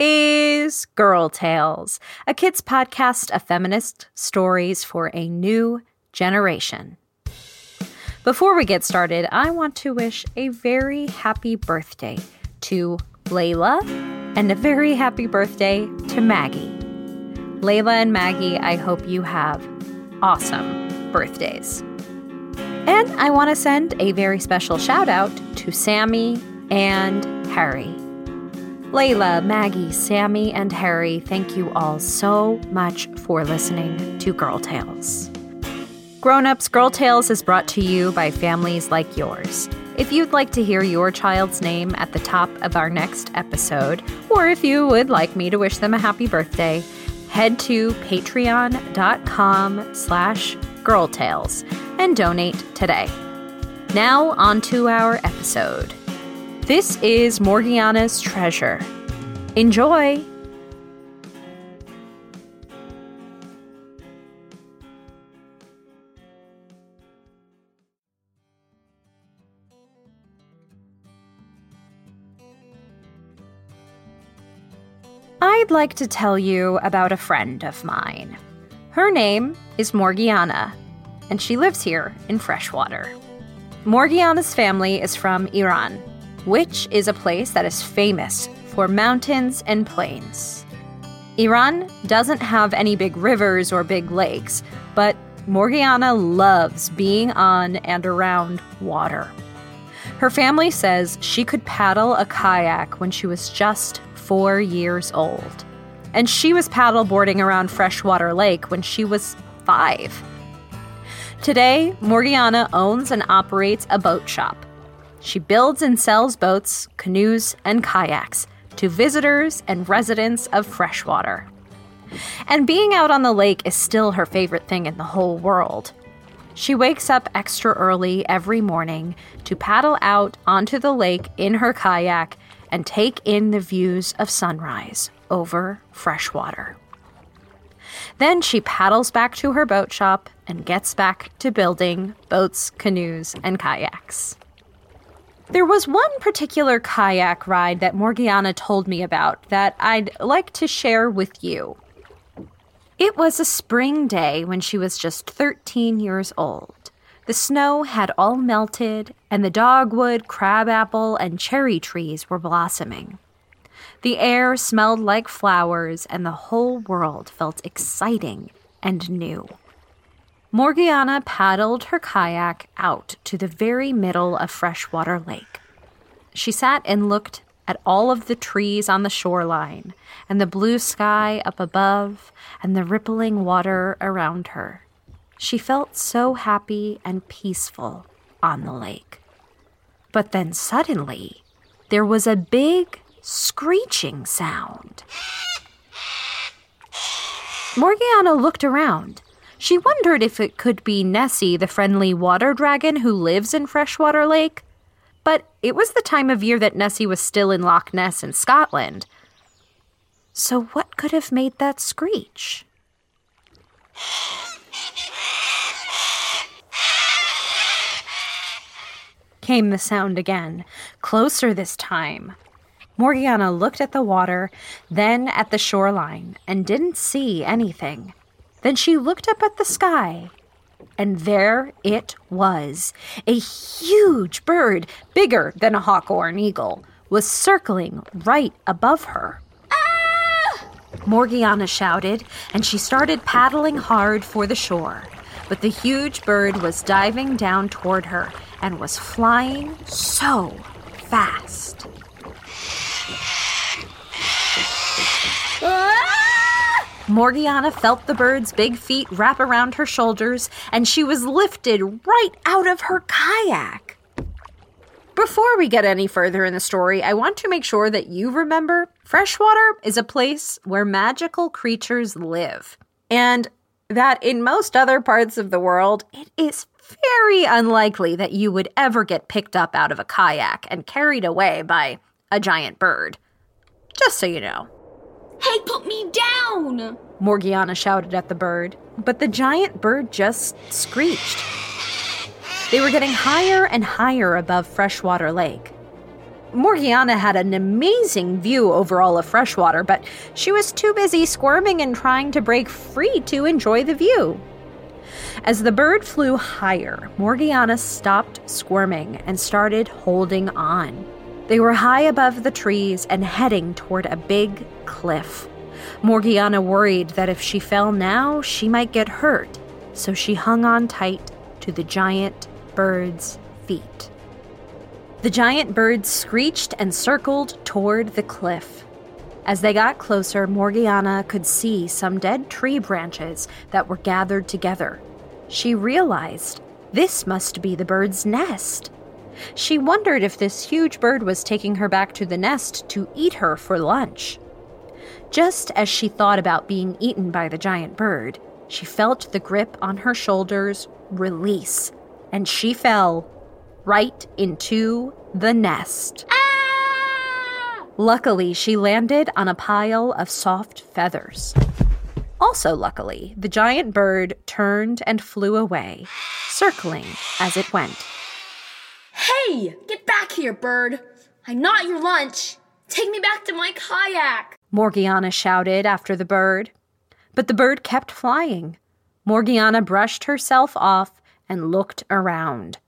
is Girl Tales, a kids podcast of feminist stories for a new generation. Before we get started, I want to wish a very happy birthday to Layla and a very happy birthday to Maggie. Layla and Maggie, I hope you have awesome birthdays. And I want to send a very special shout out to Sammy and Harry. Layla, Maggie, Sammy, and Harry, thank you all so much for listening to Girl Tales. Grown Ups Girl Tales is brought to you by families like yours. If you'd like to hear your child's name at the top of our next episode, or if you would like me to wish them a happy birthday, head to patreon.com slash girltales and donate today. Now on to our episode. This is Morgiana's Treasure. Enjoy! I'd like to tell you about a friend of mine. Her name is Morgiana, and she lives here in Freshwater. Morgiana's family is from Iran, which is a place that is famous for mountains and plains. Iran doesn't have any big rivers or big lakes, but Morgiana loves being on and around water. Her family says she could paddle a kayak when she was just four years old. And she was paddleboarding around Freshwater Lake when she was five. Today, Morgiana owns and operates a boat shop. She builds and sells boats, canoes, and kayaks to visitors and residents of Freshwater. And being out on the lake is still her favorite thing in the whole world. She wakes up extra early every morning to paddle out onto the lake in her kayak and take in the views of sunrise over freshwater. Then she paddles back to her boat shop and gets back to building boats, canoes, and kayaks. There was one particular kayak ride that Morgiana told me about that I'd like to share with you. It was a spring day when she was just 13 years old. The snow had all melted, and the dogwood, crabapple, and cherry trees were blossoming. The air smelled like flowers, and the whole world felt exciting and new. Morgiana paddled her kayak out to the very middle of Freshwater Lake. She sat and looked at all of the trees on the shoreline, and the blue sky up above, and the rippling water around her. She felt so happy and peaceful on the lake. But then suddenly, there was a big screeching sound. Morgiana looked around. She wondered if it could be Nessie, the friendly water dragon who lives in Freshwater Lake. But it was the time of year that Nessie was still in Loch Ness in Scotland. So, what could have made that screech? Came the sound again, closer this time. Morgiana looked at the water, then at the shoreline, and didn't see anything. Then she looked up at the sky, and there it was. A huge bird, bigger than a hawk or an eagle, was circling right above her. Morgiana shouted, and she started paddling hard for the shore. But the huge bird was diving down toward her and was flying so fast. Morgiana felt the bird's big feet wrap around her shoulders, and she was lifted right out of her kayak. Before we get any further in the story, I want to make sure that you remember freshwater is a place where magical creatures live. And that in most other parts of the world, it is very unlikely that you would ever get picked up out of a kayak and carried away by a giant bird. Just so you know. Hey, put me down! Morgiana shouted at the bird, but the giant bird just screeched. They were getting higher and higher above Freshwater Lake. Morgiana had an amazing view over all of Freshwater, but she was too busy squirming and trying to break free to enjoy the view. As the bird flew higher, Morgiana stopped squirming and started holding on. They were high above the trees and heading toward a big cliff. Morgiana worried that if she fell now, she might get hurt, so she hung on tight to the giant bird's feet. The giant bird screeched and circled toward the cliff. As they got closer, Morgiana could see some dead tree branches that were gathered together. She realized this must be the bird's nest. She wondered if this huge bird was taking her back to the nest to eat her for lunch. Just as she thought about being eaten by the giant bird, she felt the grip on her shoulders release, and she fell right into the nest. Ah! Luckily, she landed on a pile of soft feathers. Also, luckily, the giant bird turned and flew away, circling as it went. Hey, get back here, bird. I'm not your lunch. Take me back to my kayak. Morgiana shouted after the bird. But the bird kept flying. Morgiana brushed herself off and looked around.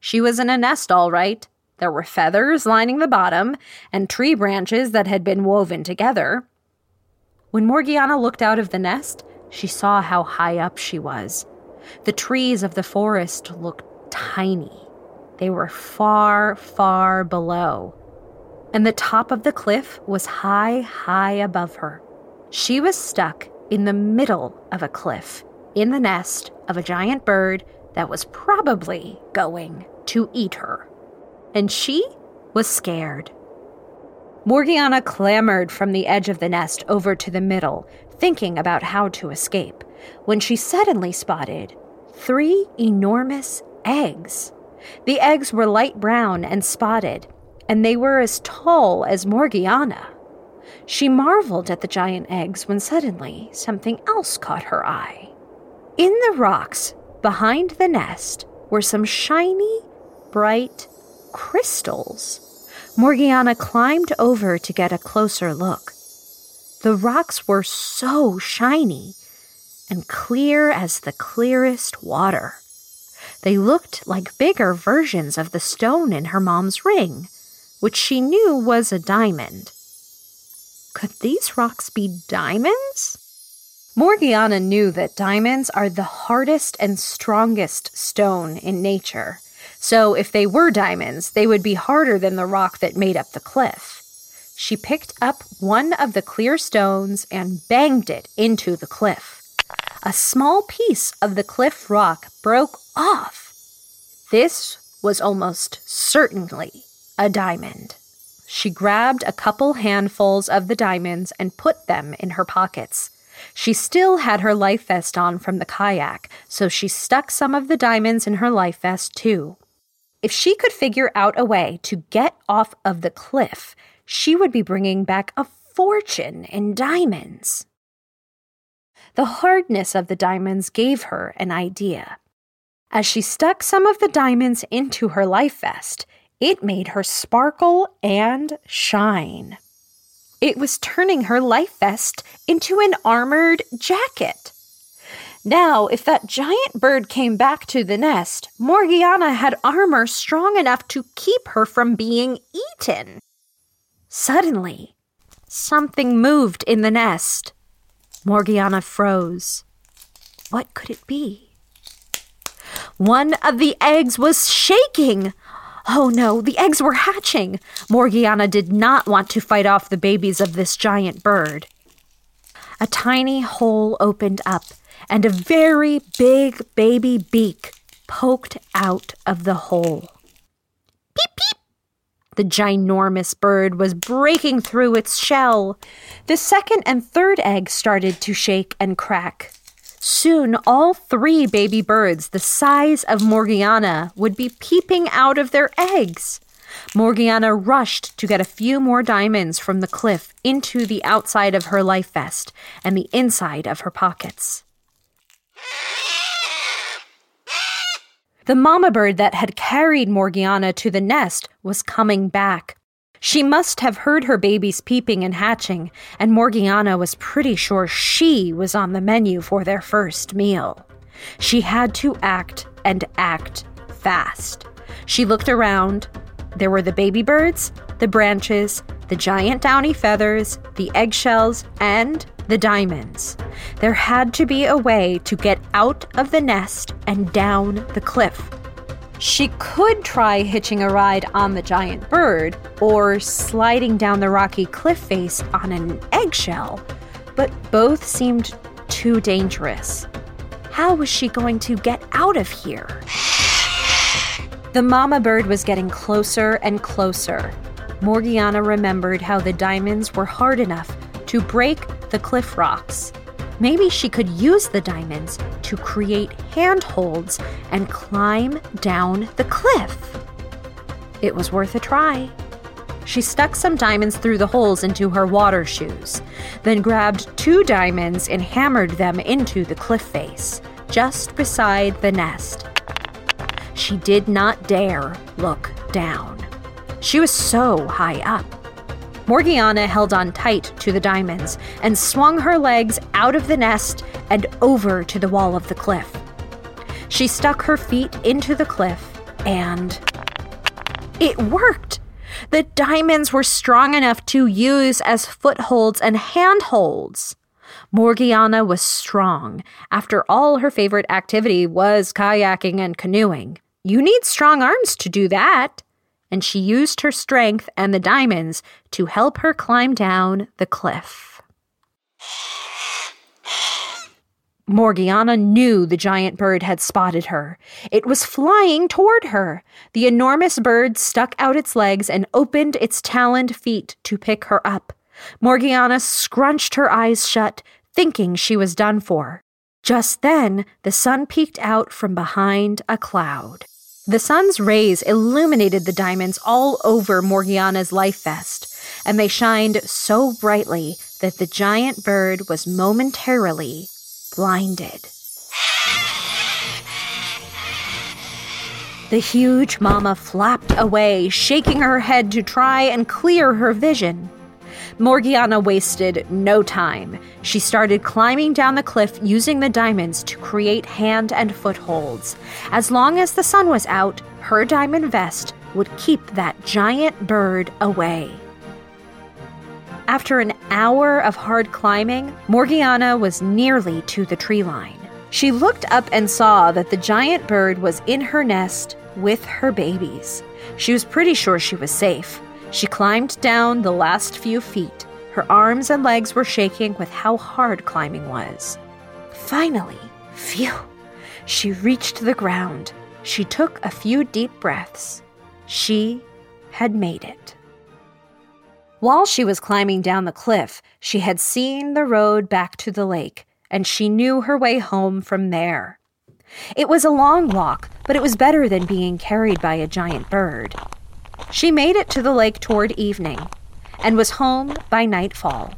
She was in a nest, all right. There were feathers lining the bottom and tree branches that had been woven together. When Morgiana looked out of the nest, she saw how high up she was. The trees of the forest looked tiny. They were far, far below. And the top of the cliff was high, high above her. She was stuck in the middle of a cliff, in the nest of a giant bird that was probably going to eat her. And she was scared. Morgiana clambered from the edge of the nest over to the middle, thinking about how to escape, when she suddenly spotted three enormous eggs. The eggs were light brown and spotted, and they were as tall as Morgiana. She marveled at the giant eggs when suddenly something else caught her eye. In the rocks behind the nest were some shiny, bright crystals. Morgiana climbed over to get a closer look. The rocks were so shiny and clear as the clearest water. They looked like bigger versions of the stone in her mom's ring, which she knew was a diamond. Could these rocks be diamonds? Morgiana knew that diamonds are the hardest and strongest stone in nature. So if they were diamonds, they would be harder than the rock that made up the cliff. She picked up one of the clear stones and banged it into the cliff. A small piece of the cliff rock broke off. This was almost certainly a diamond. She grabbed a couple handfuls of the diamonds and put them in her pockets. She still had her life vest on from the kayak, so she stuck some of the diamonds in her life vest too. If she could figure out a way to get off of the cliff, she would be bringing back a fortune in diamonds. The hardness of the diamonds gave her an idea. As she stuck some of the diamonds into her life vest, it made her sparkle and shine. It was turning her life vest into an armored jacket. Now, if that giant bird came back to the nest, Morgiana had armor strong enough to keep her from being eaten. Suddenly, something moved in the nest. Morgiana froze. What could it be? One of the eggs was shaking. Oh no, the eggs were hatching. Morgiana did not want to fight off the babies of this giant bird. A tiny hole opened up, and a very big baby beak poked out of the hole. Peep, peep! The ginormous bird was breaking through its shell. The second and third eggs started to shake and crack. Soon, all three baby birds, the size of Morgiana, would be peeping out of their eggs. Morgiana rushed to get a few more diamonds from the cliff into the outside of her life vest and the inside of her pockets. The mama bird that had carried Morgiana to the nest was coming back. She must have heard her babies peeping and hatching, and Morgiana was pretty sure she was on the menu for their first meal. She had to act and act fast. She looked around. There were the baby birds, the branches, the giant downy feathers, the eggshells, and the diamonds. There had to be a way to get out of the nest and down the cliff. She could try hitching a ride on the giant bird or sliding down the rocky cliff face on an eggshell, but both seemed too dangerous. How was she going to get out of here? The mama bird was getting closer and closer. Morgiana remembered how the diamonds were hard enough to break the cliff rocks. Maybe she could use the diamonds to create handholds and climb down the cliff. It was worth a try. She stuck some diamonds through the holes into her water shoes, then grabbed two diamonds and hammered them into the cliff face, just beside the nest. She did not dare look down. She was so high up. Morgiana held on tight to the diamonds and swung her legs out of the nest and over to the wall of the cliff. She stuck her feet into the cliff and. It worked! The diamonds were strong enough to use as footholds and handholds. Morgiana was strong. After all, her favorite activity was kayaking and canoeing. You need strong arms to do that and she used her strength and the diamonds to help her climb down the cliff. Morgiana knew the giant bird had spotted her. It was flying toward her. The enormous bird stuck out its legs and opened its taloned feet to pick her up. Morgiana scrunched her eyes shut, thinking she was done for. Just then, the sun peeked out from behind a cloud. The sun's rays illuminated the diamonds all over Morgiana's life vest, and they shined so brightly that the giant bird was momentarily blinded. The huge mama flapped away, shaking her head to try and clear her vision. Morgiana wasted no time. She started climbing down the cliff using the diamonds to create hand and footholds. As long as the sun was out, her diamond vest would keep that giant bird away. After an hour of hard climbing, Morgiana was nearly to the tree line. She looked up and saw that the giant bird was in her nest with her babies. She was pretty sure she was safe. She climbed down the last few feet. Her arms and legs were shaking with how hard climbing was. Finally, phew, she reached the ground. She took a few deep breaths. She had made it. While she was climbing down the cliff, she had seen the road back to the lake, and she knew her way home from there. It was a long walk, but it was better than being carried by a giant bird. She made it to the lake toward evening and was home by nightfall.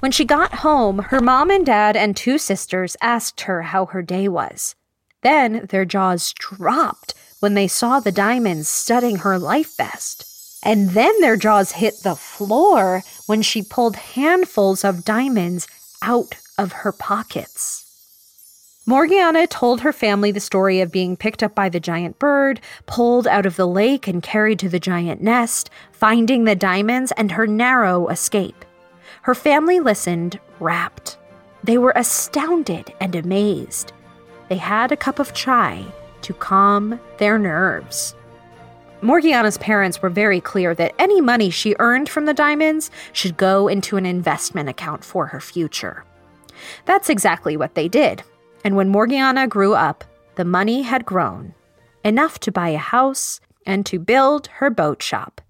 When she got home, her mom and dad and two sisters asked her how her day was. Then their jaws dropped when they saw the diamonds studding her life vest. And then their jaws hit the floor when she pulled handfuls of diamonds out of her pockets. Morgiana told her family the story of being picked up by the giant bird, pulled out of the lake and carried to the giant nest, finding the diamonds, and her narrow escape. Her family listened, rapt. They were astounded and amazed. They had a cup of chai to calm their nerves. Morgiana's parents were very clear that any money she earned from the diamonds should go into an investment account for her future. That's exactly what they did. And when Morgiana grew up, the money had grown enough to buy a house and to build her boat shop.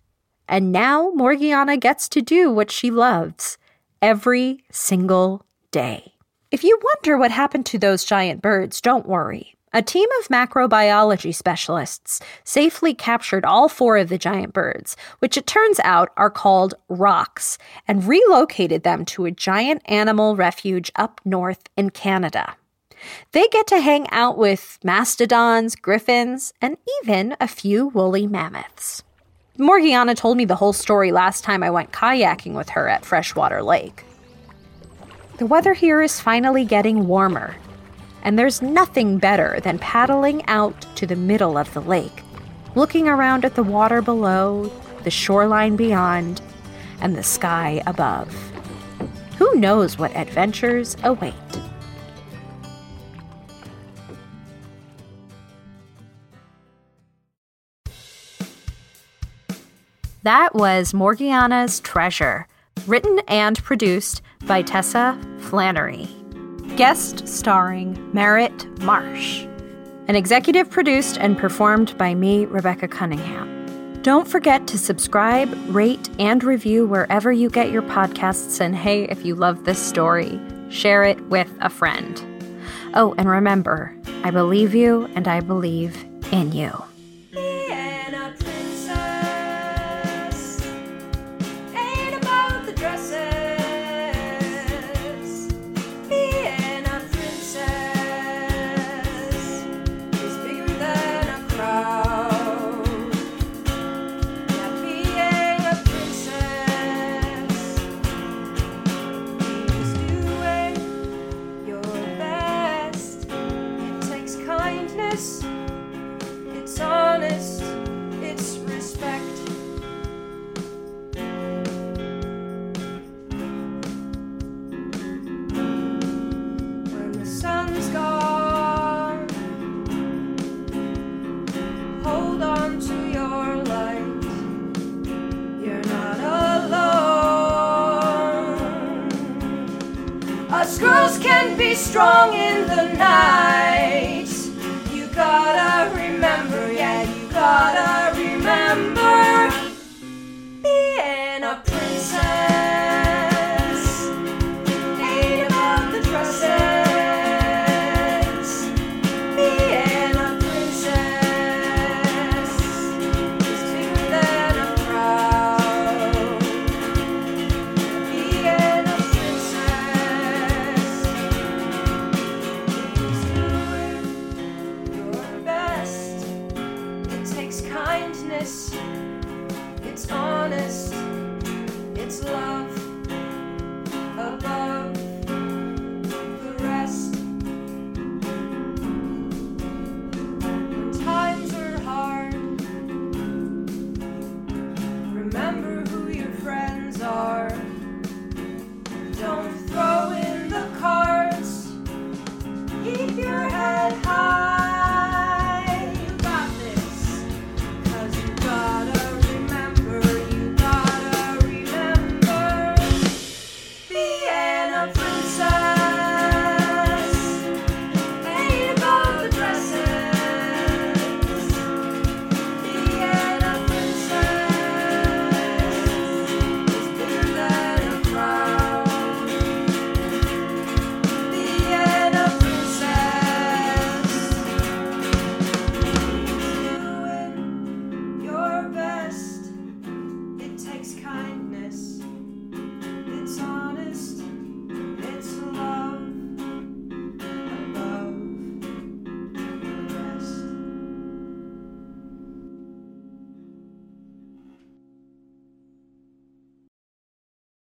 And now Morgiana gets to do what she loves every single day. If you wonder what happened to those giant birds, don't worry. A team of macrobiology specialists safely captured all four of the giant birds, which it turns out are called rocs, and relocated them to a giant animal refuge up north in Canada. They get to hang out with mastodons, griffins, and even a few woolly mammoths. Morgiana told me the whole story last time I went kayaking with her at Freshwater Lake. The weather here is finally getting warmer, and there's nothing better than paddling out to the middle of the lake, looking around at the water below, the shoreline beyond, and the sky above. Who knows what adventures await? That was Morgiana's Treasure, written and produced by Tessa Flannery. Guest starring Merritt Marsh. And executive produced and performed by me, Rebecca Cunningham. Don't forget to subscribe, rate, and review wherever you get your podcasts. And hey, if you love this story, share it with a friend. Oh, and remember, I believe you and I believe in you. Us girls can be strong in the night. You gotta remember, yeah, you gotta remember.